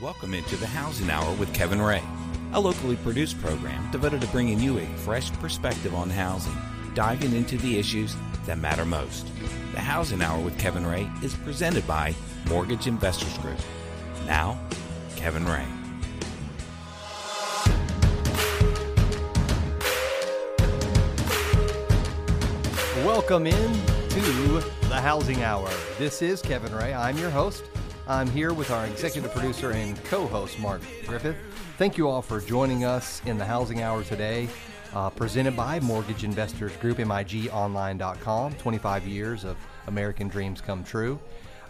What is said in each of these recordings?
Welcome into the Housing Hour with Kevin Ray, a locally produced program devoted to bringing you a fresh perspective on housing, diving into the issues that matter most. The Housing Hour with Kevin Ray is presented by Mortgage Investors Group. Now, Kevin Ray. Welcome in to the Housing Hour. This is Kevin Ray. I'm your host. I'm here with our executive producer and co-host Mark Griffith. Thank you all for joining us in the Housing Hour today, uh, presented by Mortgage Investors Group, MIGOnline.com. 25 years of American dreams come true.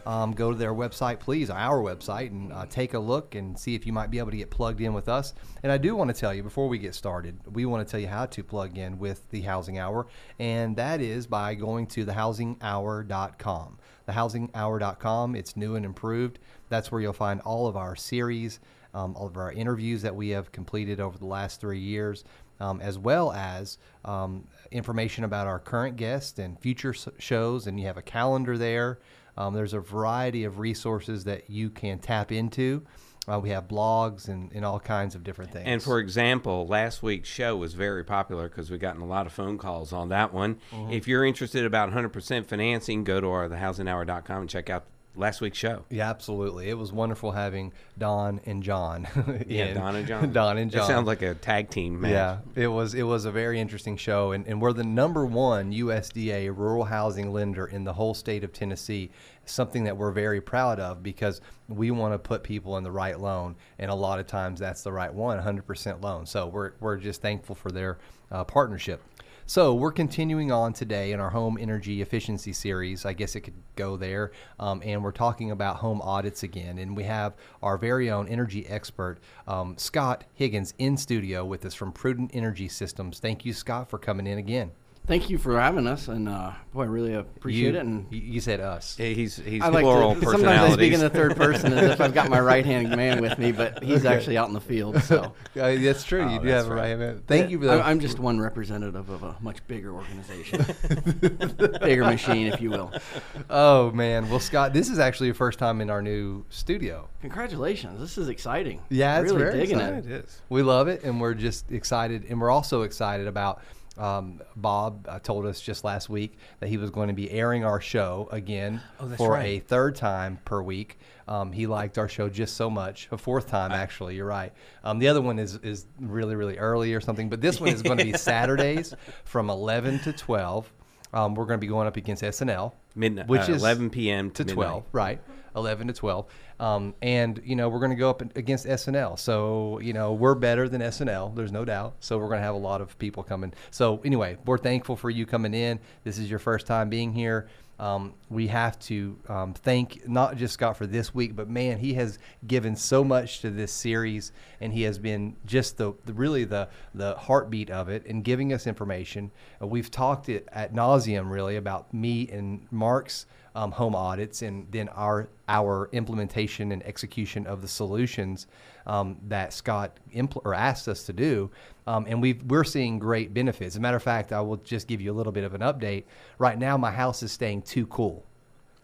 Um, go to their website, please, our website, and uh, take a look and see if you might be able to get plugged in with us. And I do want to tell you before we get started, we want to tell you how to plug in with the Housing Hour, and that is by going to thehousinghour.com. Thehousinghour.com, it's new and improved. That's where you'll find all of our series, um, all of our interviews that we have completed over the last three years. Um, as well as um, information about our current guests and future shows, and you have a calendar there. Um, there's a variety of resources that you can tap into. Uh, we have blogs and, and all kinds of different things. And for example, last week's show was very popular because we've gotten a lot of phone calls on that one. Mm-hmm. If you're interested about 100% financing, go to our thehousinghour.com and check out last week's show. yeah, absolutely. It was wonderful having Don and John. Yeah, in- Don and John. Don and John. sounds like a tag team match. Yeah, it was it was a very interesting show, and, and we're the number one USDA rural housing lender in the whole state of Tennessee. Something that we're very proud of because we want to put people in the right loan, and a lot of times that's the right one, 100% loan. So we're we're just thankful for their uh, partnership. So we're continuing on today in our home energy efficiency series. I guess it could go there, um, and we're talking about home audits again. And we have our very own energy expert, um, Scott Higgins, in studio with us from Prudent Energy Systems. Thank you, Scott, for coming in again. Thank you for having us, and uh, boy, I really appreciate you, it. And you you said us. Hey, He's he's I like plural to sometimes I speak in the third person as if I've got my right hand man with me, but he's actually out in the field. So Uh, that's true. Oh, you do that's have a right. right hand. Thank you for that. I- I'm just one representative of a much bigger organization, bigger machine, if you will. oh man, well, Scott, this is actually your first time in our new studio. Congratulations! This is exciting. Yeah, it's really very digging exciting. it. It is. We love it, and we're just excited, and we're also excited about. Um, Bob uh, told us just last week that he was going to be airing our show again Oh, for right. a third time per week. Um, he liked our show just so much. A fourth time, actually. You're right. Um, the other one is is really really early or something, but this one is going to be Saturdays from 11 to 12. Um, we're going to be going up against SNL, Midnight, which uh, is 11 p.m. to to 12, right? 11 to 12. Um, and, you know, we're going to go up against SNL. So, you know, we're better than SNL, there's no doubt. So, we're going to have a lot of people coming. So, anyway, we're thankful for you coming in. This is your first time being here. Um, we have to um, thank not just Scott for this week, but man, he has given so much to this series, and he has been just the, the really the the heartbeat of it, and giving us information. Uh, we've talked it at nauseum really about me and Mark's um, home audits, and then our our implementation and execution of the solutions um, that Scott impl- or asked us to do, um, and we we're seeing great benefits. As a matter of fact, I will just give you a little bit of an update. Right now, my house is staying too cool.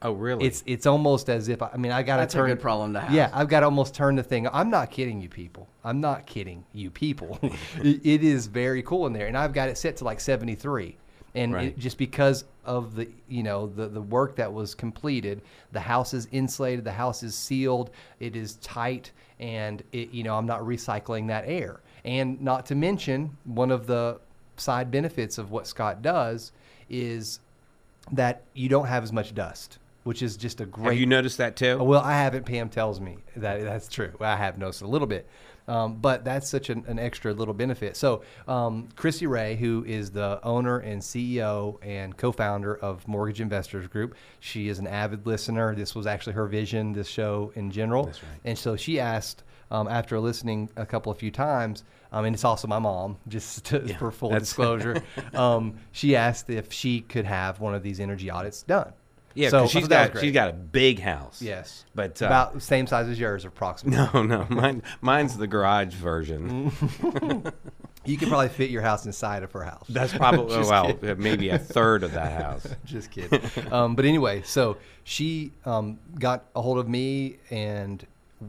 Oh, really? It's it's almost as if I, I mean I got to That's a turn good problem to have. Yeah, I've got to almost turn the thing. I'm not kidding you, people. I'm not kidding you, people. it, it is very cool in there, and I've got it set to like 73. And Right. it, just because of the you know the the work that was completed, the house is insulated, the house is sealed, it is tight, and it you know I'm not recycling that air. And not to mention one of the side benefits of what Scott does is that you don't have as much dust, which is just a great. Have you noticed that too? Well, I haven't. Pam tells me that that's true. I have noticed a little bit, um, but that's such an, an extra little benefit. So, um, Chrissy Ray, who is the owner and CEO and co-founder of Mortgage Investors Group, she is an avid listener. This was actually her vision. This show in general, right. and so she asked. Um, after listening a couple of few times, um, and it's also my mom, just to, Yeah, for full disclosure, um, she asked if she could have one of these energy audits done. Yeah, So, because she's so that was got great. she's got a big house. Yes. but uh, About the same size as yours, approximately. no, no, mine mine's the garage version. You could probably fit your house inside of her house. That's probably well, kidding. maybe a third of that house. Just kidding. um, but anyway, so she um, got a hold of me and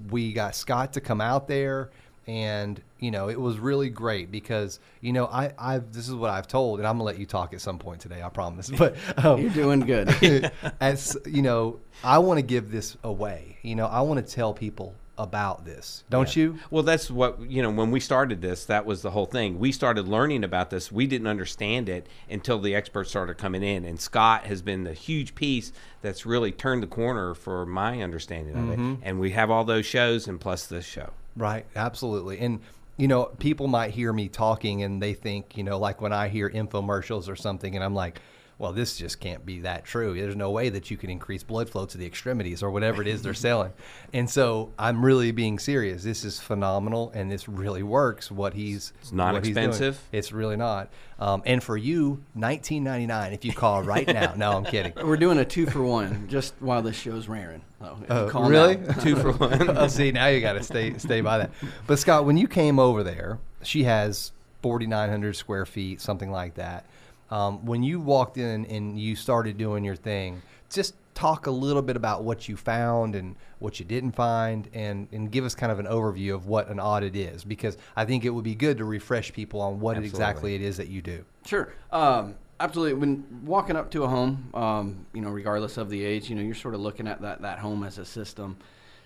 we got Scott to come out there and you know it was really great because you know I I've this is what I've told and I'm gonna let you talk at some point today I promise but um, You're doing good. as you know I want to give this away you know I want to tell people about this don't you Well, that's what you know. When we started this, that was the whole thing. We started learning about this. We didn't understand it until the experts started coming in, and Scott has been the huge piece that's really turned the corner for my understanding of it. And we have all those shows, and plus this show. Right, absolutely. And you know, people might hear me talking and they think, you know, like when I hear infomercials or something and I'm like, well, this just can't be that true. There's no way that you can increase blood flow to the extremities or whatever it is they're selling. And so I'm really being serious. This is phenomenal and this really works what he's It's not what he's doing. expensive. It's really not. Um, and for you, 19.99 if you call right now. No, I'm kidding. We're doing a two for one just while this show's airing. So if Oh, call really? Two for one. oh, see, now you got to stay stay by that. But Scott, when you came over there, she has 4,900 square feet, something like that. Um, when you walked in and you started doing your thing, just talk a little bit about what you found and what you didn't find, and and give us kind of an overview of what an audit is, because I think it would be good to refresh people on what Absolutely. exactly it is that you do. Sure. Um, absolutely. When walking up to a home, um, you know, regardless of the age, you know, you're sort of looking at that, that home as a system.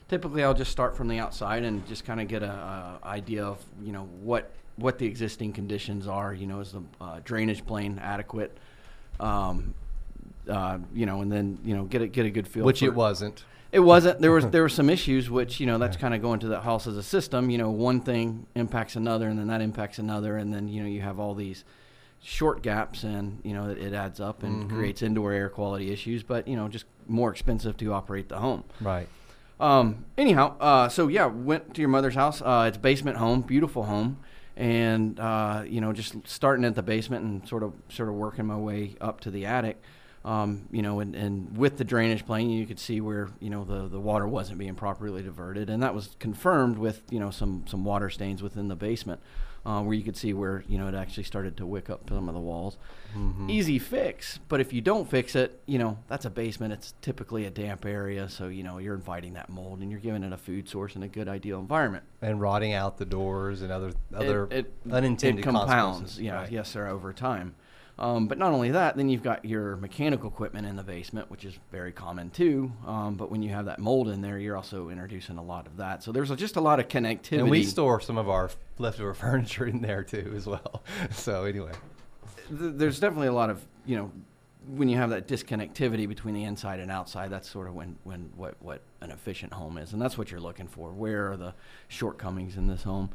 Typically, I'll just start from the outside and just kind of get a, a idea of, you know, what what the existing conditions are. You know, is the uh, drainage plane adequate? Um, uh, you know, and then you know, get a get a good feel. Which for, it wasn't. it wasn't. There was there were some issues, which you know that's kind of going to that house as a system. You know, one thing impacts another, and then that impacts another, and then you know you have all these short gaps, and you know it, it adds up and creates indoor air quality issues. But you know, just more expensive to operate the home. Right. Um, anyhow, uh, so yeah, went to your mother's house. Uh, it's basement home, beautiful home, and uh, you know, just starting at the basement and sort of sort of working my way up to the attic. Um, you know, and, and with the drainage plane, you could see where you know the, the water wasn't being properly diverted, and that was confirmed with you know some some water stains within the basement, uh, where you could see where you know it actually started to wick up some of the walls. Easy fix, but if you don't fix it, you know that's a basement. It's typically a damp area, so you know you're inviting that mold, and you're giving it a food source and a good ideal environment. And rotting out the doors and other other it, it, unintended it compounds. consequences. Yeah, Right. yes, sir, over time. Um, but not only that, then you've got your mechanical equipment in the basement, which is very common too. Um, but when you have that mold in there, you're also introducing a lot of that. So there's just a lot of connectivity. And we store some of our leftover furniture in there too, as well. So anyway, there's definitely a lot of you know when you have that disconnectivity between the inside and outside that's sort of when when what what an efficient home is and that's what you're looking for where are the shortcomings in this home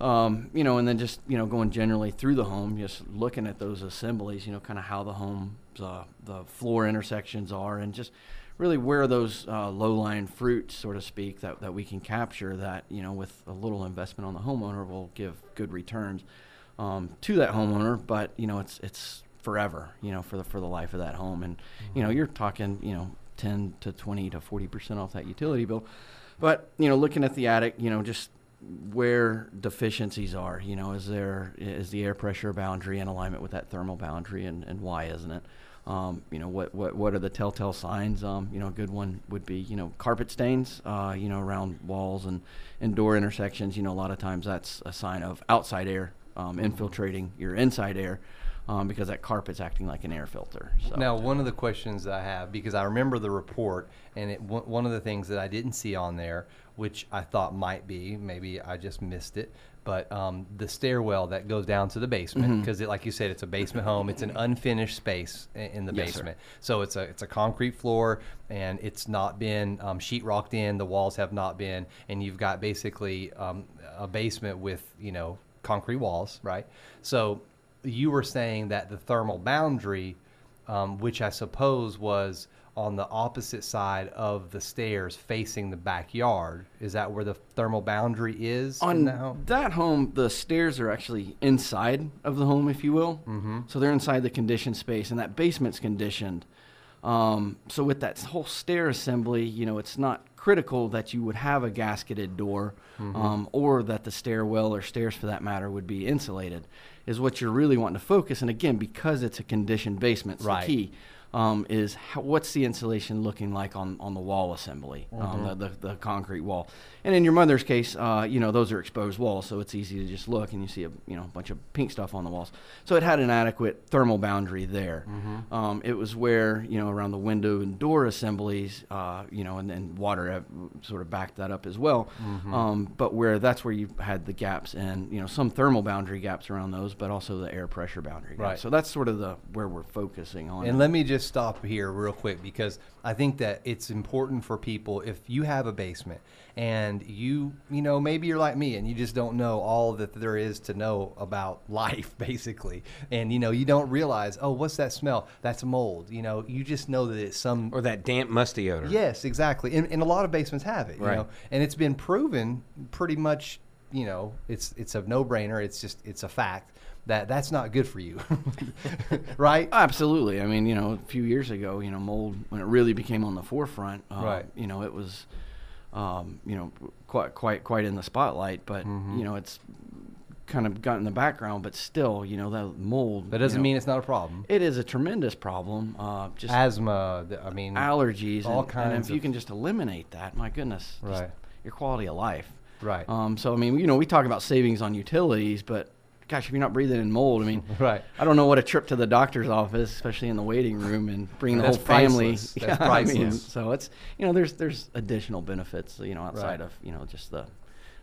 um, you know and then just you know going generally through the home just looking at those assemblies you know kind of how the home's uh, the floor intersections are and just really where those uh, low-lying fruits so to speak that, that we can capture that you know with a little investment on the homeowner will give good returns um, to that homeowner, but you know it's it's forever, you know, for the for the life of that home, and you know you're talking, you know, ten to twenty to forty percent off that utility bill, but you know, looking at the attic, you know, just where deficiencies are, you know, is there is the air pressure boundary in alignment with that thermal boundary, and, and why isn't it? Um, you know, what, what what are the telltale signs? Um, you know, a good one would be, you know, carpet stains, uh, you know, around walls and, and door intersections. You know, a lot of times that's a sign of outside air um, infiltrating your inside air um, because that carpet's acting like an air filter. So. now one of the questions I have because I remember the report and it one of the things that I didn't see on there, which I thought might be maybe I just missed it, but um, the stairwell that goes down to the basement because like you said, it's a basement home. It's an unfinished space i- in the Yes, sir. basement. So it's a it's a concrete floor and it's not been um, sheetrocked in. The walls have not been, and you've got basically um, a basement with you know concrete walls, right? So you were saying that the thermal boundary, um, which I suppose was on the opposite side of the stairs facing the backyard, is that where the thermal boundary is on home? that home, the stairs are actually inside of the home, if you will. Mm-hmm. So they're inside the conditioned space, and that basement's conditioned. Um, so with that whole stair assembly, you know, it's not critical that you would have a gasketed door, Mm-hmm. um, or that the stairwell or stairs, for that matter, would be insulated. Is what you're really wanting to focus. And again, because it's a conditioned basement, it's Right. the key. Um, is how, what's the insulation looking like on, on the wall assembly, um, Mm-hmm. the, the, the concrete wall. And in your mother's case, uh, you know, those are exposed walls, so it's easy to just look and you see a you know bunch of pink stuff on the walls. So it had an adequate thermal boundary there. Mm-hmm. Um, it was where you know around the window and door assemblies, uh, you know, and then water sort of backed that up as well. Mm-hmm. Um, but where that's where you had the gaps and you know some thermal boundary gaps around those, but also the air pressure boundary. gaps. Right. So that's sort of the where we're focusing on. And let me just stop here real quick because I think that it's important for people if you have a basement and you, you know, maybe you're like me and you just don't know all that there is to know about life basically. And you know, you don't realize, "Oh, what's that smell? That's mold." You know, you just know that it's some Or that damp, musty odor. Yes, exactly. And, and a lot of basements have it, you Right. know. And it's been proven pretty much, you know, it's it's a no-brainer. It's just it's a fact that that's not good for you. right? Absolutely. I mean, you know, a few years ago, you know, mold when it really became on the forefront, uh, Right. You know, it was, um, you know, quite quite quite in the spotlight. But Mm-hmm. you know, it's kind of got in the background. But still, you know, that mold. That doesn't you know, mean it's not a problem. it is a tremendous problem. Uh, just Asthma, th- I mean, allergies, all and, and kinds if you can just eliminate that, my goodness, Right. your quality of life. Right. Um, so I mean, you know, we talk about savings on utilities, but gosh, if you're not breathing in mold, I mean, Right. I don't know what a trip to the doctor's office, especially in the waiting room, and bringing the That's whole family. priceless. That's I mean, priceless. so it's you know, there's there's additional benefits, you know, outside Right. of you know just the,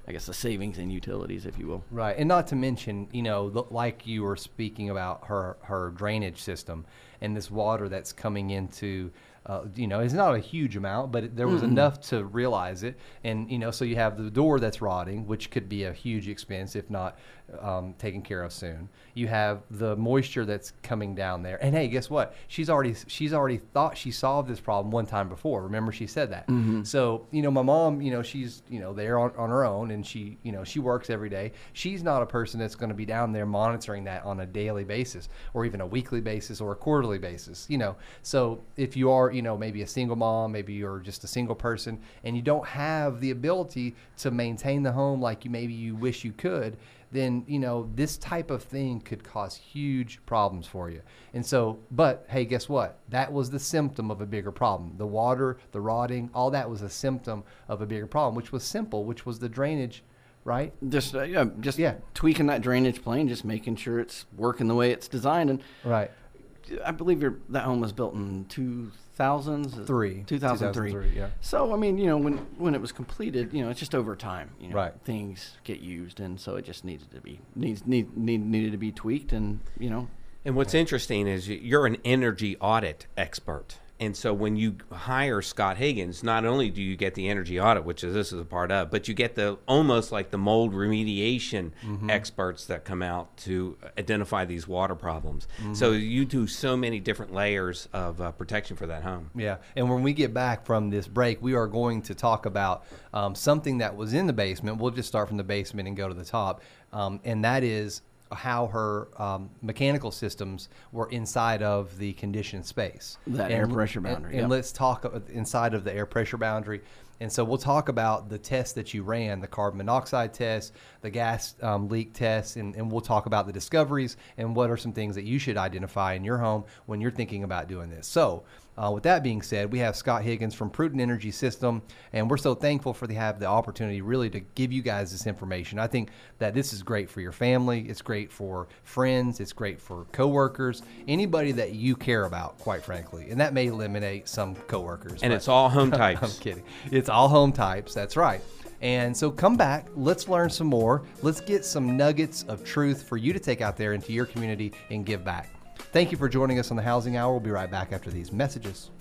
I guess the savings in utilities, if you will. Right, and not to mention, you know, the, like you were speaking about her her drainage system and this water that's coming into, uh, you know, it's not a huge amount, but it, there was enough to realize it, and you know, so you have the door that's rotting, which could be a huge expense if not um, taken care of soon. You have the moisture that's coming down there, and hey, guess what? She's already she's already thought she solved this problem one time before. Remember, she said that. So you know, my mom, you know, she's you know there on, on her own, and she you know she works every day. She's not a person that's going to be down there monitoring that on a daily basis, or even a weekly basis, or a quarterly basis. You know, so if you are you know maybe a single mom, maybe you're just a single person, and you don't have the ability to maintain the home like you maybe you wish you could then you know this type of thing could cause huge problems for you. And so, but hey, guess what? That was the symptom of a bigger problem. The water, the rotting, all that was a symptom of a bigger problem, which was simple, which was the drainage, right? Just uh, yeah, just Yeah. tweaking that drainage plane, just making sure it's working the way it's designed. And Right. I believe your that home was built in two thousands Three. 2003. 2003, yeah. So I mean, you know, when when it was completed, you know, it's just over time. You know, Right. things get used, and so it just needed to be needs need, need needed to be tweaked, and you know, And what's interesting is you're an energy audit expert. And so when you hire Scott Higgins, not only do you get the energy audit, which is this is a part of, but you get the almost like the mold remediation experts that come out to identify these water problems. So you do so many different layers of uh, protection for that home. Yeah, and when we get back from this break, we are going to talk about um, something that was in the basement. We'll just start from the basement and go to the top, um, and that is how her um, mechanical systems were inside of the conditioned space. That And- air pressure boundary, And, yep. let's talk inside of the air pressure boundary. And so we'll talk about the tests that you ran, the carbon monoxide test, the gas um, leak test, and, and we'll talk about the discoveries and what are some things that you should identify in your home when you're thinking about doing this. So, uh, with that being said, we have Scott Higgins from Prudent Energy System, and we're so thankful for the have the opportunity really to give you guys this information. I think that this is great for your family, it's great for friends, it's great for coworkers, anybody that you care about, quite frankly, and that may eliminate some coworkers. And it's all home types. I'm kidding. It's all home types. That's right. And so come back. Let's learn some more. Let's get some nuggets of truth for you to take out there into your community and give back. Thank you for joining us on the Housing Hour. We'll be right back after these messages.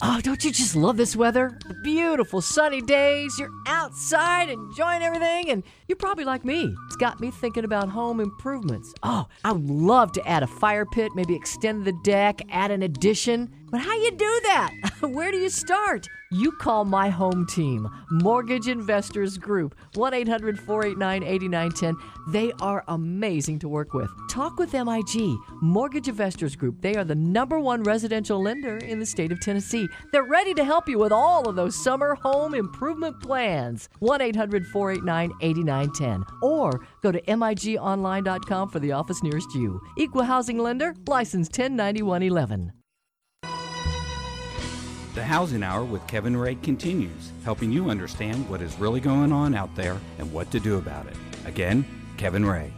Oh, don't you just love this weather? The beautiful sunny days, you're outside enjoying everything, and you're probably like me. It's got me thinking about home improvements. Oh, I would love to add a fire pit, maybe extend the deck, add an addition. But how you do that? Where do you start? You call my home team, Mortgage Investors Group, 1 800 489 8910. They are amazing to work with. Talk with MIG, Mortgage Investors Group. They are the number one residential lender in the state of Tennessee. They're ready to help you with all of those summer home improvement plans. 1 800 489 8910. Or go to migonline.com for the office nearest you. Equal housing lender, license 109111. The Housing Hour with Kevin Ray continues, helping you understand what is really going on out there and what to do about it. Again, Kevin Ray.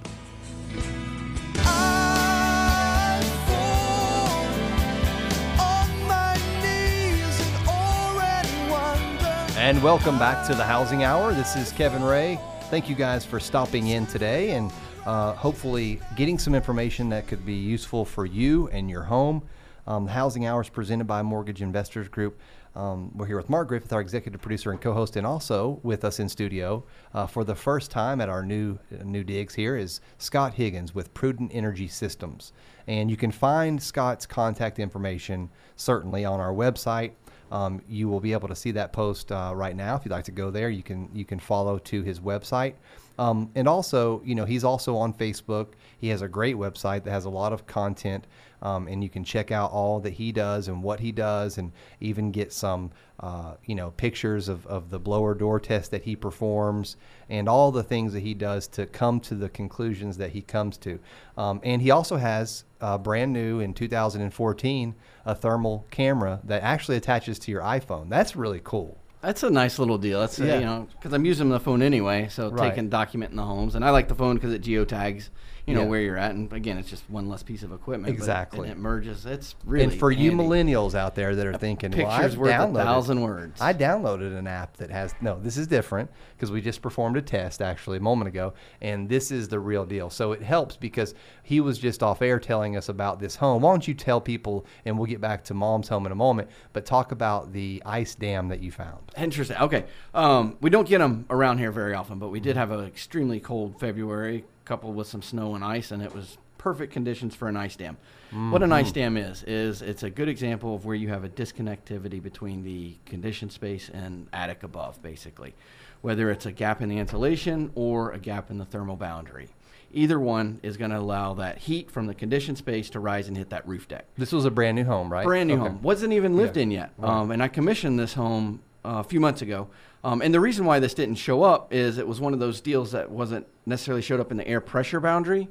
And welcome back to the Housing Hour. This is Kevin Ray. Thank you guys for stopping in today and uh, hopefully getting some information that could be useful for you and your home. Um, Housing Hours presented by Mortgage Investors Group. Um, we're here with Mark Griffith, our executive producer and co-host, and also with us in studio uh, for the first time at our new new digs here is Scott Higgins with Prudent Energy Systems, and you can find Scott's contact information certainly on our website. Um, you will be able to see that post uh, right now. If you'd like to go there, you can you can follow to his website. Um, and also, you know, he's also on Facebook. He has a great website that has a lot of content, um, and you can check out all that he does and what he does, and even get some, uh, you know, pictures of, of the blower door test that he performs and all the things that he does to come to the conclusions that he comes to. Um, and he also has uh, brand new in 2014 a thermal camera that actually attaches to your iPhone. That's really cool. That's a nice little deal. That's uh, Yeah. you know because I'm using the phone anyway, so Right. taking documenting the homes, and I like the phone because it geotags, you know Yeah. where you're at, and again, it's just one less piece of equipment. Exactly. and it merges. It's really and for you millennials out there that are thinking, well, picture's I've worth a downloaded, thousand words. I downloaded an app that has no. This is different because we just performed a test actually a moment ago, and this is the real deal. So it helps because he was just off air telling us about this home. Why don't you tell people, and we'll get back to mom's home in a moment, but talk about the ice dam that you found. Interesting. Okay. Um, we don't get them around here very often, but we did have an extremely cold February coupled with some snow and ice, and it was perfect conditions for an ice dam. What an ice dam is, is it's a good example of where you have a disconnectivity between the conditioned space and attic above, basically. Whether it's a gap in the insulation or a gap in the thermal boundary. Either one is going to allow that heat from the conditioned space to rise and hit that roof deck. This was a brand new home, right? Brand new Okay. home. Wasn't even lived Yeah. in yet. Um, and I commissioned this home uh, a few months ago. Um, and the reason why this didn't show up is it was one of those deals that wasn't necessarily showed up in the air pressure boundary,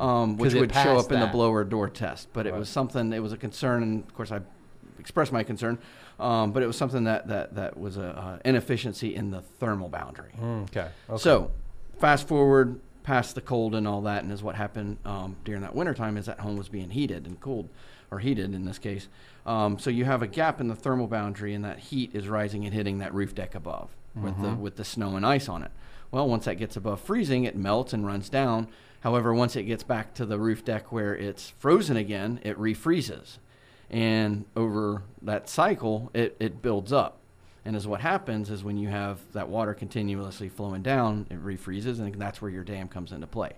um, which would show up in the blower door test. But it was something, it was a concern. And of course, I expressed my concern. Um, but it was something that, that, that was an uh, inefficiency in the thermal boundary. Mm, okay. okay. So, fast forward past the cold and all that, and is what happened um, during that wintertime is that home was being heated and cooled, or heated in this case. Um, so you have a gap in the thermal boundary, and that heat is rising and hitting that roof deck above with the with the snow and ice on it. Well, once that gets above freezing, it melts and runs down. However, once it gets back to the roof deck where it's frozen again, it refreezes. And over that cycle, it, it builds up. And as what happens is when you have that water continuously flowing down, it refreezes, and that's where your dam comes into play.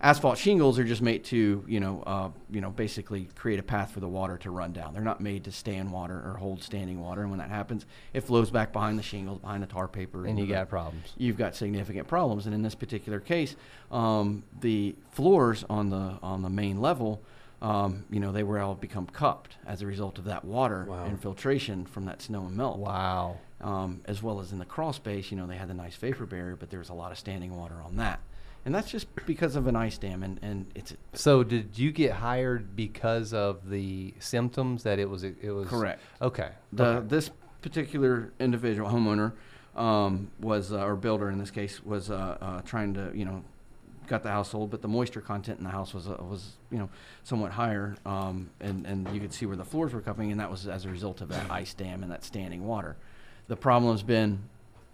Asphalt shingles are just made to, you know, uh, you know, basically create a path for the water to run down. They're not made to stay in water or hold standing water. And when that happens, it flows back behind the shingles, behind the tar paper, and you into the- got problems. you've got significant problems. And in this particular case, um, the floors on the on the main level, um, you know, they were all become cupped as a result of that water infiltration from that snow and melt. Wow. Um, as well as in the crawl space, you know, they had the nice vapor barrier, but there was a lot of standing water on that. And that's just because of an ice dam, and, and it's So did you get hired because of the symptoms that it was it was Correct. Okay. the okay. this particular individual homeowner um, was uh, or builder in this case was uh, uh, trying to you know got the household, but the moisture content in the house was uh, was you know somewhat higher, um, and and you could see where the floors were coming, and that was as a result of that ice dam and that standing water. The problem's been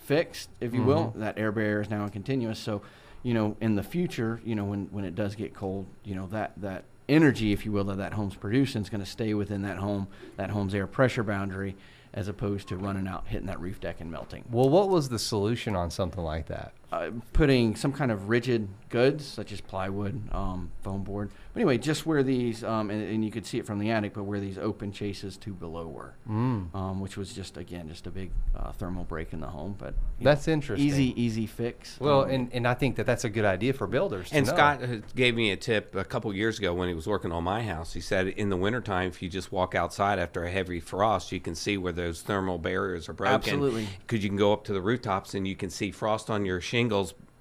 fixed, if you will. That air barrier is now continuous, so you know in the future, you know when when it does get cold, you know that that energy, if you will, that that home's producing is going to stay within that home, that home's air pressure boundary, as opposed to running out, hitting that roof deck and melting. Well, what was the solution on something like that? Uh, putting some kind of rigid goods, such as plywood, um, foam board. But anyway, just where these, um, and, and you could see it from the attic, but where these open chases to below were, Mm. um, which was just again just a big uh, thermal break in the home. But That's know, interesting. Easy, easy fix. Well, Um, and, and I think that that's a good idea for builders. And know. Scott uh, gave me a tip a couple years ago when he was working on my house. He said in the wintertime, if you just walk outside after a heavy frost, you can see where those thermal barriers are broken. Absolutely. Because you can go up to the rooftops and you can see frost on your shingles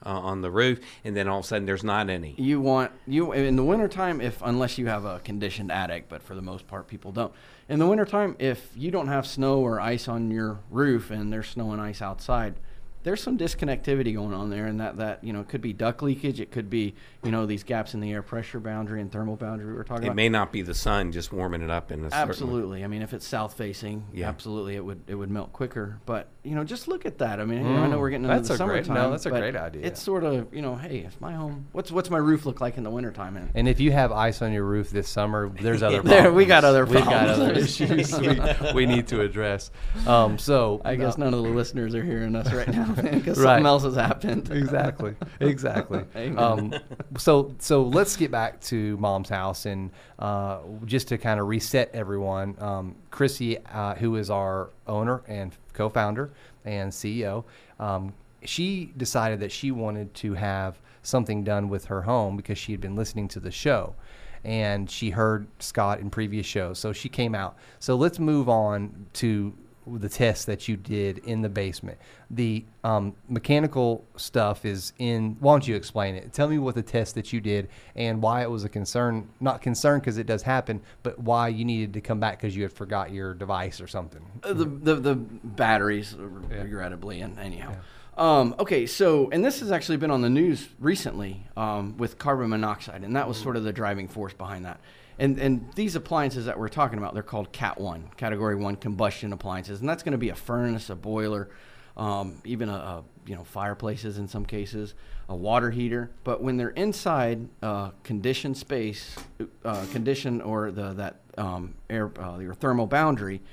uh, on the roof, and then all of a sudden there's not any. you want you in the wintertime if unless you have a conditioned attic but for the most part people don't in the wintertime if you don't have snow or ice on your roof and there's snow and ice outside there's some disconnectivity going on there and that that you know it could be duct leakage it could be you know these gaps in the air pressure boundary and thermal boundary we are talking It about It may not be the sun just warming it up in a certain- Absolutely. I mean, if it's south facing, Yeah. absolutely, it would it would melt quicker. But you know, just look at that. I mean, you know, I know we're getting into That's the a great- summertime. no, that's a great idea. It's sort of you know, hey, it's my home. What's what's my roof look like in the wintertime? And And if you have ice on your roof this summer, there's other There, problems. we got other We've got other issues we, we need to address. Um, so I guess none of the listeners are hearing us right now because Right. something else has happened. exactly exactly um, so so let's get back to mom's house and uh, just to kind of reset everyone um, chrissy uh, who is our owner and co-founder and ceo um, she decided that she wanted to have something done with her home because she had been listening to the show and she heard scott in previous shows so she came out so let's move on to the tests that you did in the basement. The um, mechanical stuff is in. Why don't you explain it? Tell me what the test that you did and why it was a concern. Not concern because it does happen, but why you needed to come back because you had forgot your device or something. Uh, the, the the batteries, regrettably, and anyhow. Um, okay, so and this has actually been on the news recently um, with carbon monoxide, and that was sort of the driving force behind that. And and these appliances that we're talking about, they're called Cat One, Category One combustion appliances, and that's going to be a furnace, a boiler, um, even a, a you know fireplaces in some cases, a water heater. But when they're inside uh, conditioned space, uh, condition or the that um, air uh, your thermal boundary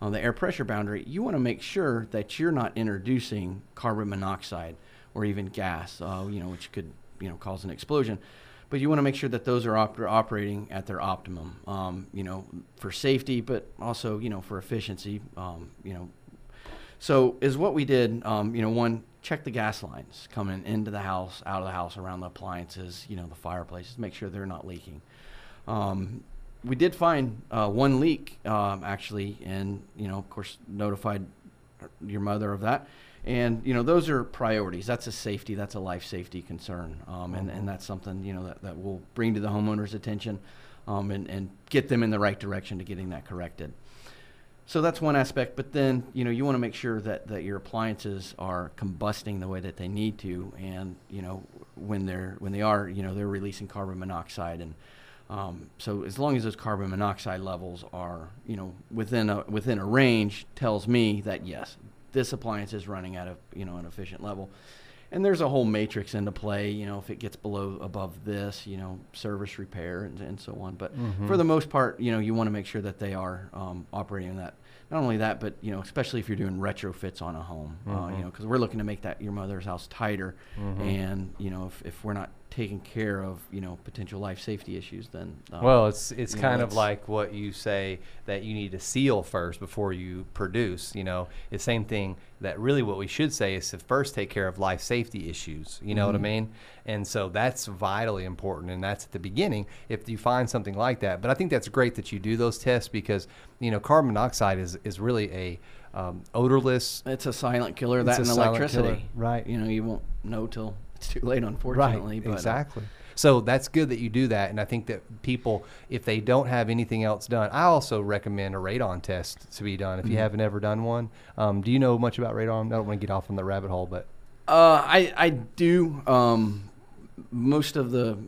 on the air pressure boundary, you want to make sure that you're not introducing carbon monoxide or even gas, uh, you know, which could you know cause an explosion. But you want to make sure that those are op- operating at their optimum, um, you know, for safety, but also you know for efficiency, um, you know. So is what we did. Um, you know, one check the gas lines coming into the house, out of the house, around the appliances, you know, the fireplaces, make sure they're not leaking. Um, we did find uh, one leak um, actually, and you know, of course, notified your mother of that. And you know, those are priorities. That's a safety. That's a life safety concern, um, and and that's something you know that, that we'll bring to the homeowner's attention, um, and and get them in the right direction to getting that corrected. So that's one aspect, but then you know you want to make sure that, that your appliances are combusting the way that they need to, and you know when they're when they are, you know they're releasing carbon monoxide, and um, so as long as those carbon monoxide levels are you know within a within a range, tells me that yes, this appliance is running at a you know an efficient level. And there's a whole matrix into play, you know, if it gets below above this, you know, service repair and, and so on. But for the most part, you know, you want to make sure that they are um, operating in that. Not only that, but you know, especially if you're doing retrofits on a home, uh, you know, because we're looking to make that your mother's house tighter, and you know, if, if we're not taking care of you know potential life safety issues, then um, Well, it's it's you know, kind of it's- like what you say that you need to seal first before you produce. You know, it's same thing that really what we should say is to first take care of life safety issues. You know what I mean? And so that's vitally important, and that's at the beginning if you find something like that. But I think that's great that you do those tests because you know carbon monoxide is is really a um, odorless. It's a silent killer. It's That a and electricity, killer, right. You know, you won't know till it's too late, unfortunately. Right, but, uh, exactly. So that's good that you do that, and I think that people, if they don't have anything else done, I also recommend a radon test to be done if Mm-hmm. you haven't ever done one. Um, do you know much about radon? I don't want to get off on the rabbit hole, but Uh, I I do. Um, most of the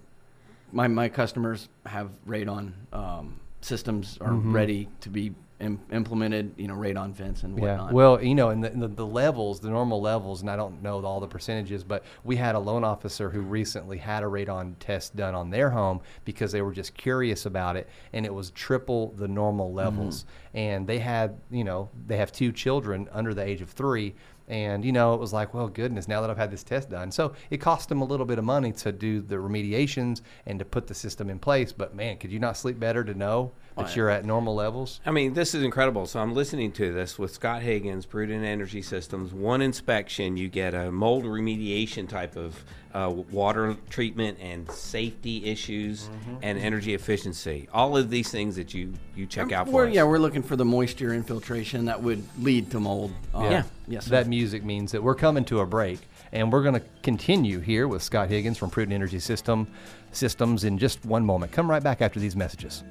my my customers have radon um, systems are ready to be Im- implemented. You know, radon vents and whatnot. Yeah. Well, you know, and the, the, the levels, the normal levels, and I don't know all the percentages, but we had a loan officer who recently had a radon test done on their home because they were just curious about it, and it was triple the normal mm-hmm. levels. And they had, you know, they have two children under the age of three. And, you know, it was like, well, goodness, now that I've had this test done. So it cost them a little bit of money to do the remediations and to put the system in place. But man, could you not sleep better to know that you're at normal levels? I mean, this is incredible. So I'm listening to this with Scott Higgins, Prudent Energy Systems. One inspection, you get a mold remediation type of uh, water treatment and safety issues and energy efficiency. All of these things that you you check out for. We're, us. yeah, we're looking for the moisture infiltration that would lead to mold. Uh, Yeah. Yes. sir. That music means that we're coming to a break, and we're going to continue here with Scott Higgins from Prudent Energy System Systems in just one moment. Come right back after these messages.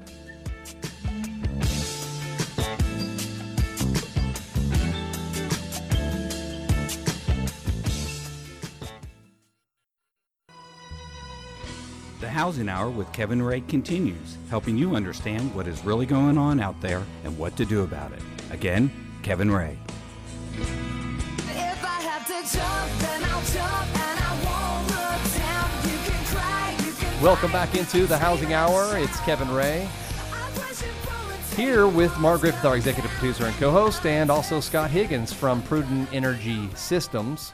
Housing Hour with Kevin Ray continues, helping you understand what is really going on out there and what to do about it. Again, Kevin Ray. If I have to jump, then I'll jump and I won't look down. You can cry, you can Welcome back into the Housing Hour. It's Kevin Ray I'm pushing for a here with Mark Griffith, our executive producer and co host, and also Scott Higgins from Prudent Energy Systems.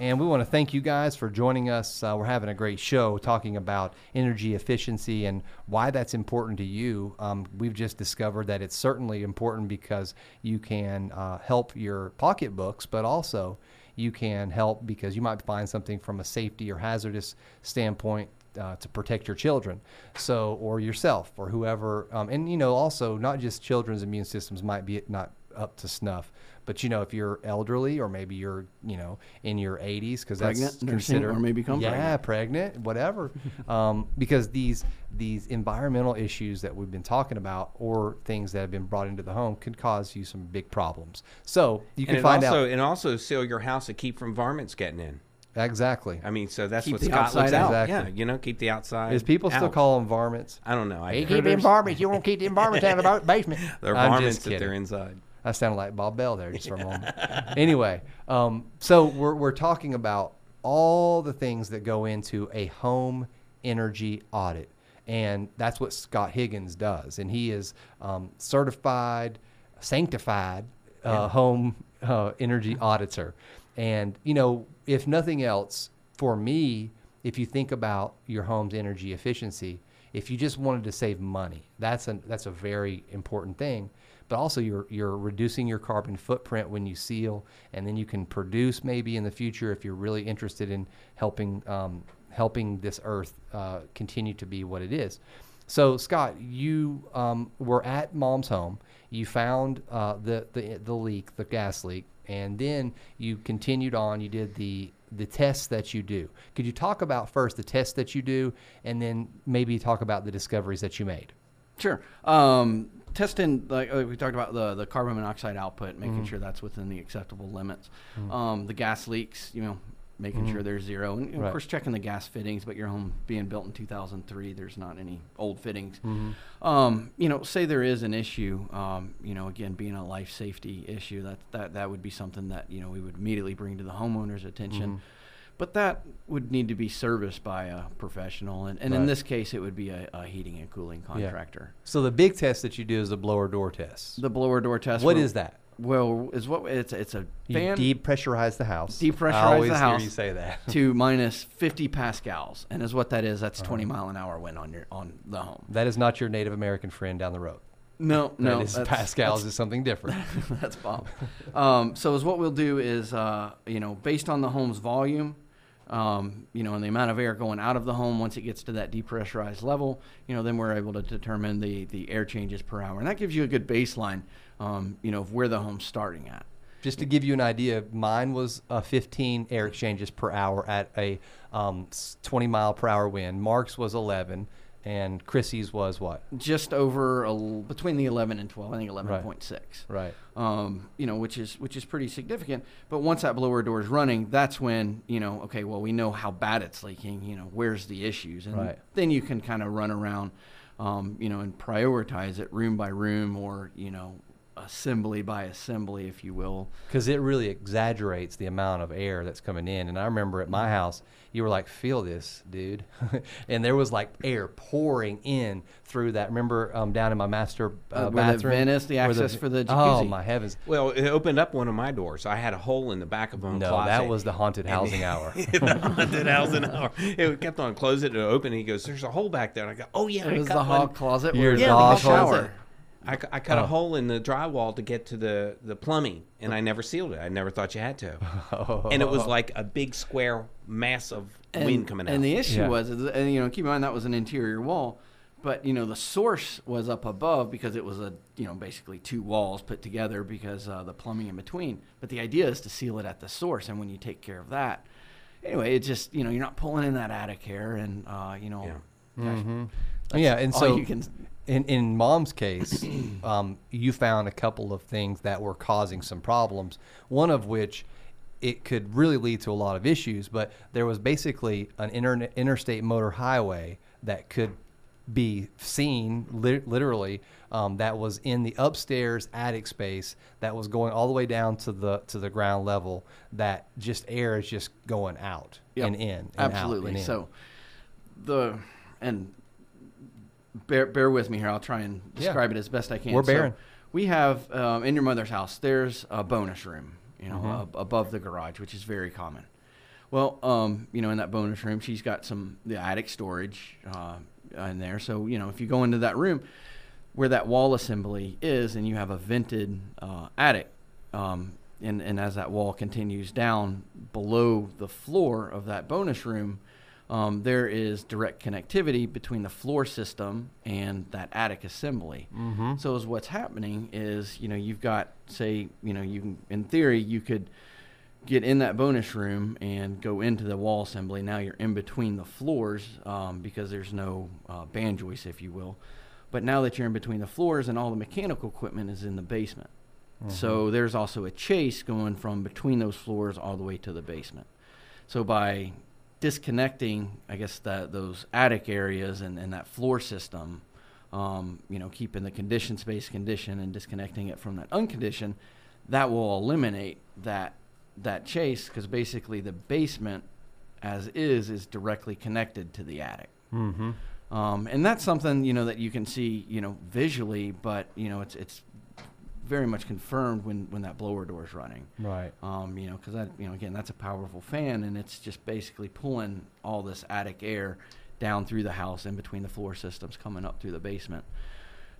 And we want to thank you guys for joining us. Uh, we're having a great show talking about energy efficiency and why that's important to you. Um, we've just discovered that it's certainly important because you can uh, help your pocketbooks, but also you can help because you might find something from a safety or hazardous standpoint uh, to protect your children, so or yourself or whoever. Um, and you know, also not just children's immune systems might be not up to snuff, but you know, if you're elderly or maybe you're you know in your 80s because that's Pregnant, considered or may become yeah pregnant, whatever, um, because these these environmental issues that we've been talking about or things that have been brought into the home could cause you some big problems. So you can and find also out and also seal your house to keep from varmints getting in. exactly. I mean, so that's Keep what the Scott outside looks at. out. Yeah, you know, keep the outside. Is people still out. call them varmints? I don't know. I Hey, keep them varmints. You won't keep them varmints out of the basement. They're varmints just if they're inside. I sounded like Bob Bell there just for a moment. anyway, um, so we're, we're talking about all the things that go into a home energy audit. And that's what Scott Higgins does. And he is um, certified, sanctified uh, home uh, energy auditor. And, you know, if nothing else, for me, if you think about your home's energy efficiency, if you just wanted to save money, that's a, that's a very important thing. But also, you're, you're reducing your carbon footprint when you seal, and then you can produce maybe in the future if you're really interested in helping, um, helping this earth uh, continue to be what it is. So, Scott, you um, were at mom's home. You found uh, the, the the leak, the gas leak, and then you continued on. You did the the tests that you do. Could you talk about first the tests that you do, and then maybe talk about the discoveries that you made? Sure. Um, testing, like uh, we talked about the, the carbon monoxide output, making Mm-hmm. sure that's within the acceptable limits. Um, the gas leaks, you know, making sure they're zero. And, Mm-hmm. Right. of course, checking the gas fittings, but your home being built in 2003, there's not any old fittings. Mm-hmm. Um, you know, say there is an issue, um, you know, again, being a life safety issue, that, that, that would be something that, you know, we would immediately bring to the homeowner's attention. But that would need to be serviced by a professional. And, and in this case, it would be a, a heating and cooling contractor. So the big test that you do is the blower door test. The blower door test. What will- is that? Well, is what it's it's a You fan depressurize the house. Depressurize I always the hear house. you say that. to minus 50 pascals, and is what that is. That's Uh-huh. 20 mile an hour wind on your on the home. that is not your Native American friend down the road. No, no, that is that's- Pascal's is something different. That's Bob. Um, so is what we'll do is, uh, you know, based on the home's volume, um, you know, and the amount of air going out of the home once it gets to that depressurized level, you know, then we're able to determine the, the air changes per hour. And that gives you a good baseline, um, you know, of where the home's starting at. Just to give you an idea, mine was uh, 15 air exchanges per hour at a um, 20 mile per hour wind. Mark's was 11, and Chrissy's was what? Just over a between the 11 and 12, I think 11.6. Right. um, you know, which is which is pretty significant. But once that blower door is running, that's when you know, okay, well, we know how bad it's leaking. You know, where's the issues, and Right. then you can kind of run around um, you know, and prioritize it room by room or you know, assembly by assembly, if you will. because it really exaggerates the amount of air that's coming in. And I remember at my house, you were like, "Feel this, dude," and there was like air pouring in through that. Remember um, down in my master uh, Uh, where bathroom, vent is, the where access for the Oh my heavens! Well, it opened up one of my doors. I had a hole in the back of my No, closet. that was the haunted housing it- hour. the haunted housing hour. It kept on closing and open. And he goes, "There's a hole back there." And I go, "Oh yeah, It I was the one." hog closet. Your where Yeah, the dog shower. closet. I, I cut Oh. a hole in the drywall to get to the, the plumbing, and I never sealed it. I never thought you had to. And it was like a big square mass of and, wind coming out. And the issue Yeah. was, and you know, keep in mind that was an interior wall, but you know the source was up above because it was a you know basically two walls put together because uh, the plumbing in between. But the idea is to seal it at the source, and when you take care of that, anyway, it just you know you're not pulling in that attic air, and uh, you know, Yeah. gosh, yeah, and all so you can. In in mom's case, um, you found a couple of things that were causing some problems. One of which it could really lead to a lot of issues, but there was basically an inter- interstate motor highway that could be seen li- literally um, that was in the upstairs attic space that was going all the way down to the to the ground level that just air is just going out Yep. and in and Absolutely. and in. So the and bear bear with me here. I'll try and Yeah. describe it as best I can. We're So bearing. we have um, in your mother's house. There's a bonus room, you know, Mm-hmm. ab- above the garage, which is very common. Well, um, you know, in that bonus room, she's got some the attic storage uh, in there. So you know, if you go into that room where that wall assembly is, and you have a vented uh, attic, um, and and as that wall continues down below the floor of that bonus room, um, there is direct connectivity between the floor system and that attic assembly. Mm-hmm. So, is what's happening is you know you've got say you know you can in theory you could get in that bonus room and go into the wall assembly. Now you're in between the floors um, because there's no uh, band joist, if you will. But now that you're in between the floors and all the mechanical equipment is in the basement. So there's also a chase going from between those floors all the way to the basement. So by disconnecting, I guess that those attic areas and, and that floor system, um, you know, keeping the condition space condition and disconnecting it from that unconditioned, that will eliminate that that chase because basically the basement, as is, is directly connected to the attic. Mm-hmm. Um, and that's something you know that you can see you know visually, but you know it's it's very much confirmed when when that blower door is running. Right. Um, you know, because that you know again that's a powerful fan, and it's just basically pulling all this attic air down through the house in between the floor systems coming up through the basement.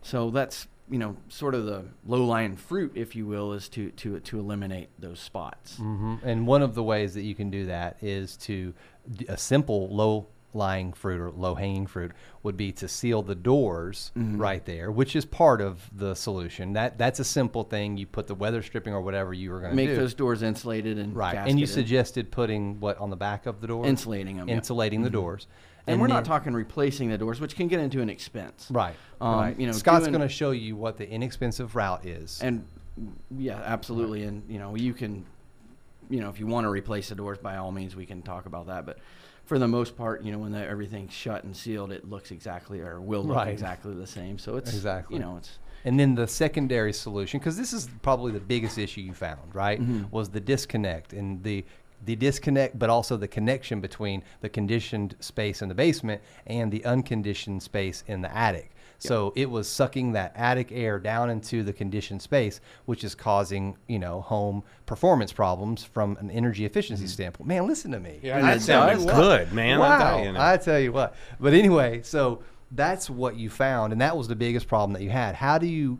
So that's you know sort of the low lying fruit, if you will, is to to to eliminate those spots. hmm And one of the ways that you can do that is to a simple low lying fruit or low hanging fruit would be to seal the doors Mm-hmm. right there, which is part of the solution. That that's a simple thing. You put the weather stripping or whatever you were going to Make do. those doors insulated and right. And you suggested putting what on the back of the door? insulating them, Insulating the doors. and, we're not talking replacing the doors, which can get into an expense. Right. Um, right. you know, Scott's going to show you what the inexpensive route is. And yeah, absolutely. And you know, you can, you know, if you want to replace the doors, by all means, we can talk about that. But for the most part, you know, when the, everything's shut and sealed, it looks exactly or will look Right. exactly the same. So it's Exactly. You know, it's And then the secondary solution, because this is probably the biggest issue you found, right? Mm-hmm. Was the disconnect and the the disconnect, but also the connection between the conditioned space in the basement and the unconditioned space in the attic. So it was sucking that attic air down into the conditioned space, which is causing you know home performance problems from an energy efficiency mm-hmm. standpoint. Man, listen to me. Yeah, that tell sounded you what. good, man. Wow, I tell you, now. I tell you what. But anyway, so that's what you found, and that was the biggest problem that you had. How do you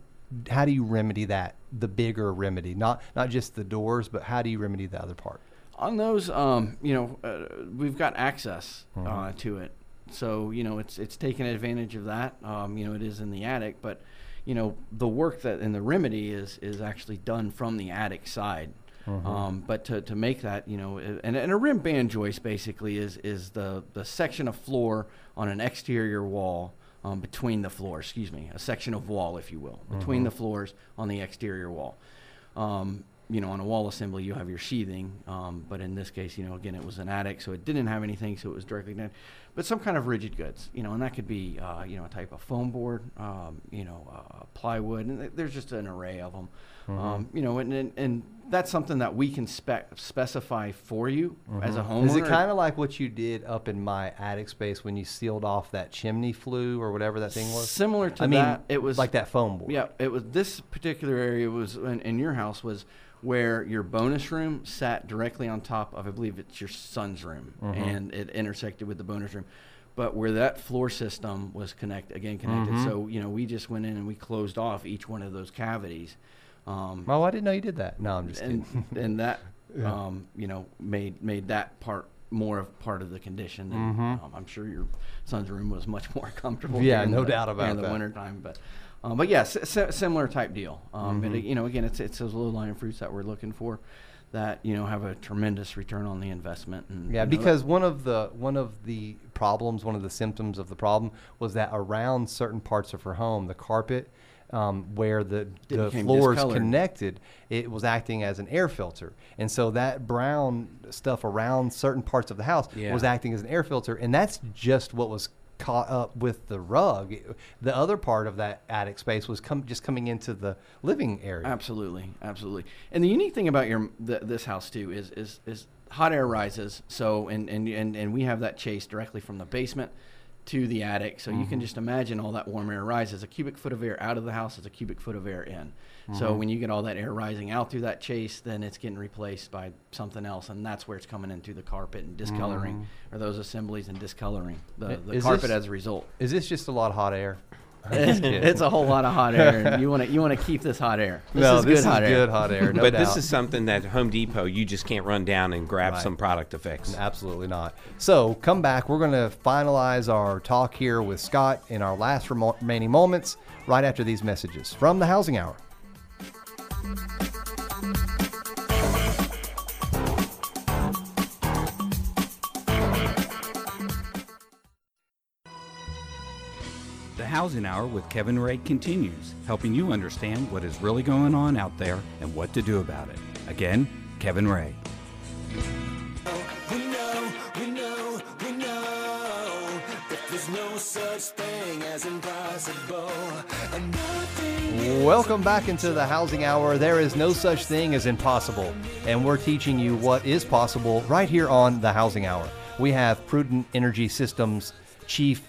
how do you remedy that? The bigger remedy, not not just the doors, but how do you remedy the other part? On those. Um, you know, uh, we've got access uh, Mm-hmm. to it, so you know, it's it's taking advantage of that. Um, you know, it is in the attic, but you know, the work that and the remedy is is actually done from the attic side. Mm-hmm. Um, but to, to make that, you know, and, and a rim band joist basically is is the, the section of floor on an exterior wall um, between the floors, excuse me, a section of wall, if you will, between the floors on the exterior wall. Um, you know, on a wall assembly, you have your sheathing, um, but in this case, you know, again, it was an attic, so it didn't have anything, so it was directly down. but some kind of rigid goods, you know, and that could be, uh, you know, a type of foam board, um, you know, uh, plywood, and th- there's just an array of them. Mm-hmm. Um, you know, and, and and that's something that we can spec specify for you as a homeowner. Mm-hmm. Is it kind of like what you did up in my attic space when you sealed off that chimney flue or whatever that thing was? Similar to I mean, it was like that foam board. Yeah, it was this particular area was in, in your house was where your bonus room sat directly on top of I believe it's your son's room Mm-hmm. and it intersected with the bonus room. But where that floor system was connect again connected, Mm-hmm. so you know we just went in and we closed off each one of those cavities, um, Oh, I didn't know you did that. No, I'm just and kidding. and that um, you know made made that part more of part of the condition. And, Mm-hmm. um, I'm sure your son's room was much more comfortable. Yeah, no the, doubt about in the that. wintertime, but. Um, but yes, yeah, similar type deal. Um, Mm-hmm. But you know, again, it's it's those low lying fruits that we're looking for, that you know have a tremendous return on the investment. And Yeah, you know, because one of the one of the problems, one of the symptoms of the problem was that around certain parts of her home, the carpet um, where the the floors discolored. connected, it was acting as an air filter, and so that brown stuff around certain parts of the house Yeah. was acting as an air filter, and that's just what was caught up with the rug. The other part of that attic space was come just coming into the living area. Absolutely, absolutely. And the unique thing about your th- this house too is is is hot air rises. So and and and and we have that chase directly from the basement to the attic. So you can mm-hmm. just imagine all that warm air rises. A cubic foot of air out of the house is a cubic foot of air in. So mm-hmm. when you get all that air rising out through that chase, then it's getting replaced by something else, and that's where it's coming into the carpet and discoloring, mm-hmm. or those assemblies and discoloring the, the carpet this- as a result. Is this just a lot of hot air? It's, it's a whole lot of hot air, and you want to you want to keep this hot air. This no, is this good hot is air. good hot air. No but doubt. this is something that Home Depot you just can't run down and grab Right. some product to fix. Absolutely not. So come back. We're going to finalize our talk here with Scott in our last remo- remaining moments right after these messages from the Housing Hour. Housing Hour with Kevin Ray continues, helping you understand what is really going on out there and what to do about it. Again, Kevin Ray. We know, we know, we know that there's no such thing as impossible. And Welcome back into the Housing Hour. There is no such thing as impossible, and we're teaching you what is possible right here on the Housing Hour. We have Prudent Energy Systems Chief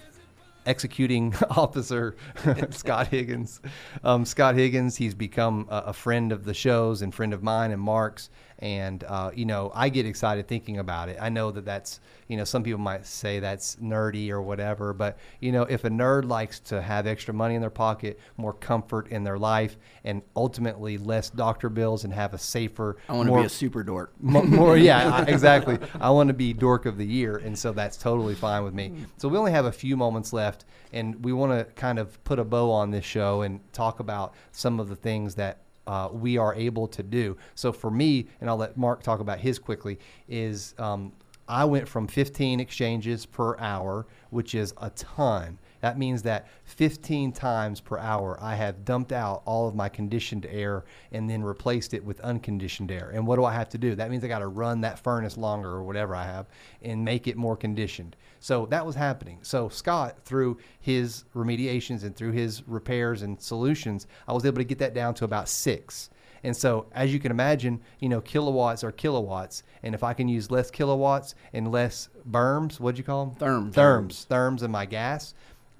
Executing Officer Scott Higgins. Um, Scott Higgins, he's become a, a friend of the shows and friend of mine and Mark's. And uh, you know, I get excited thinking about it. I know that that's you know some people might say that's nerdy or whatever, but you know, if a nerd likes to have extra money in their pocket, more comfort in their life, and ultimately less doctor bills and have a safer, I want to more, be a super dork. Mo- more yeah exactly i want to be dork of the year and so that's totally fine with me so we only have a few moments left and we want to kind of put a bow on this show and talk about some of the things that uh, we are able to do. So for me and i'll let mark talk about his quickly is um, i went from 15 exchanges per hour which is a ton that means that 15 times per hour, I have dumped out all of my conditioned air and then replaced it with unconditioned air. And what do I have to do? That means I got to run that furnace longer or whatever I have and make it more conditioned. So that was happening. So Scott, through his remediations and through his repairs and solutions, I was able to get that down to about six. And so, as you can imagine, you know, kilowatts are kilowatts. And if I can use less kilowatts and less berms, what'd you call them? Therms. Therms. Therms in my gas.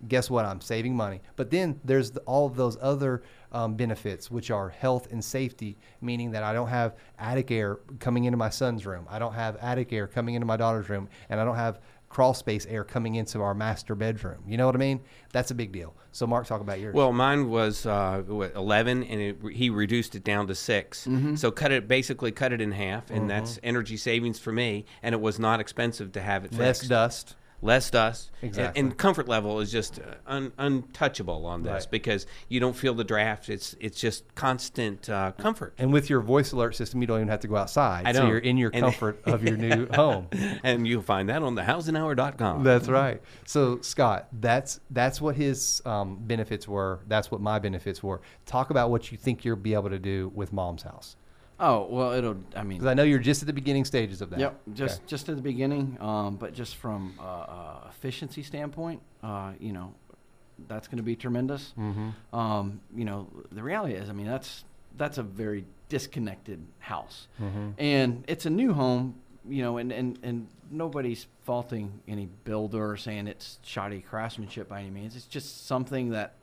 Guess what? I'm saving money. But then there's the, all of those other um, benefits, which are health and safety, meaning that I don't have attic air coming into my son's room. I don't have attic air coming into my daughter's room. And I don't have crawl space air coming into our master bedroom. You know what I mean? That's a big deal. So, Mark, talk about yours. Well, mine was uh, what, 11, and it, he reduced it down to 6 Mm-hmm. So cut it basically cut it in half, and that's energy savings for me. And it was not expensive to have it less fixed. dust. Less dust. and- Exactly. And, comfort level is just uh, un, untouchable on this Right. because you don't feel the draft. It's it's just constant uh, comfort. And with your voice alert system, you don't even have to go outside. I So don't. you're in your comfort of your new home. and you'll find that on the thehousinghour.com. That's right. So Scott, that's that's what his um, benefits were. That's what my benefits were. Talk about what you think you'll be able to do with Mom's house. Oh well, it'll. I mean, Because I know you're just at the beginning stages of that. Yep, just Okay. just at the beginning, um, but just from uh, uh, efficiency standpoint, uh, you know, that's going to be tremendous. Mm-hmm. Um, you know, the reality is, I mean, that's that's a very disconnected house, Mm-hmm. and it's a new home. You know, and, and, and nobody's faulting any builder or saying it's shoddy craftsmanship by any means. It's just something that,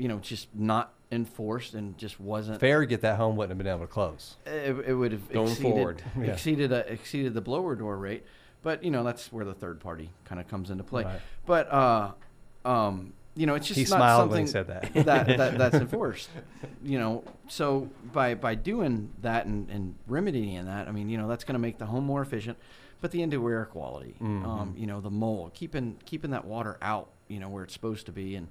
you know, just not enforced and just wasn't Fair to get that home wouldn't have been able to close. it, it would have Going exceeded, forward. Yeah. exceeded uh, exceeded the blower door rate, but you know that's where the third party kind of comes into play. Right. But uh, um, you know, it's just He not smiled something when he said that. that, that that's enforced. You know, so by by doing that and, and remedying that, I mean, you know, that's going to make the home more efficient. But the indoor air quality, Mm-hmm. um, you know, the mold, keeping keeping that water out, you know, where it's supposed to be, and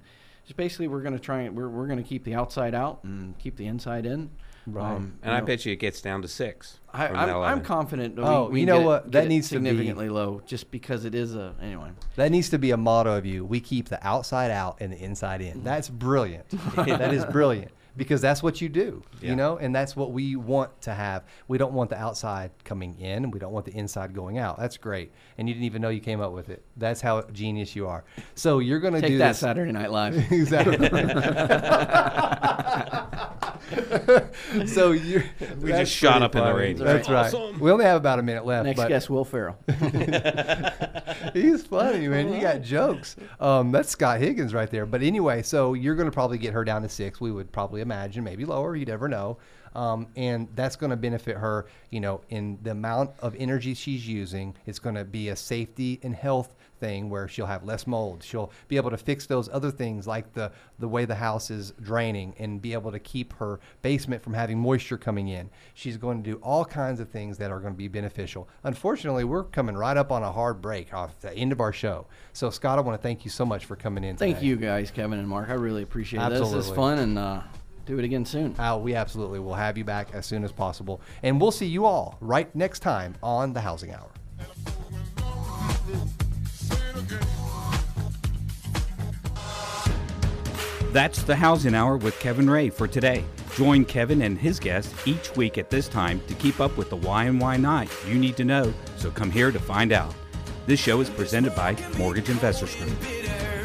just basically we're going to try and we're we're going to keep the outside out and keep the inside in. Right. Um, And I know, bet you it gets down to six. I, from I'm, that I'm 11. confident. that Oh, we, we you can know get it- what? get That it needs to be- significantly low, just because it is a anyway. That needs to be a motto of you. We keep the outside out and the inside in. That's brilliant. that is brilliant because that's what you do, Yeah. you know, and that's what we want to have. We don't want the outside coming in and we don't want the inside going out. That's great. And you didn't even know you came up with it. That's how genius you are. So you're going to Take do that this. Saturday Night Live. exactly. so you We just shot up in the ratings. That's right. Awesome. We only have about a minute left. Next but guest, Will Ferrell. He's funny, man. You got jokes. Um, that's Scott Higgins right there. But anyway, so you're going to probably get her down to six. We would probably imagine, maybe lower. You never know. Um, and that's going to benefit her, you know, in the amount of energy she's using. It's going to be a safety and health thing where she'll have less mold. She'll be able to fix those other things like the the way the house is draining and be able to keep her basement from having moisture coming in. She's going to do all kinds of things that are going to be beneficial. Unfortunately, we're coming right up on a hard break off the end of our show. So Scott, I want to thank you so much for coming in. Thank today. you guys, Kevin and Mark. I really appreciate this. This is fun, and uh, do it again soon. Al, we absolutely will have you back as soon as possible. And we'll see you all right next time on the Housing Hour. That's the Housing Hour with Kevin Ray for today. Join Kevin and his guests each week at this time to keep up with the why and why not you need to know, so come here to find out. This show is presented by Mortgage Investors Group.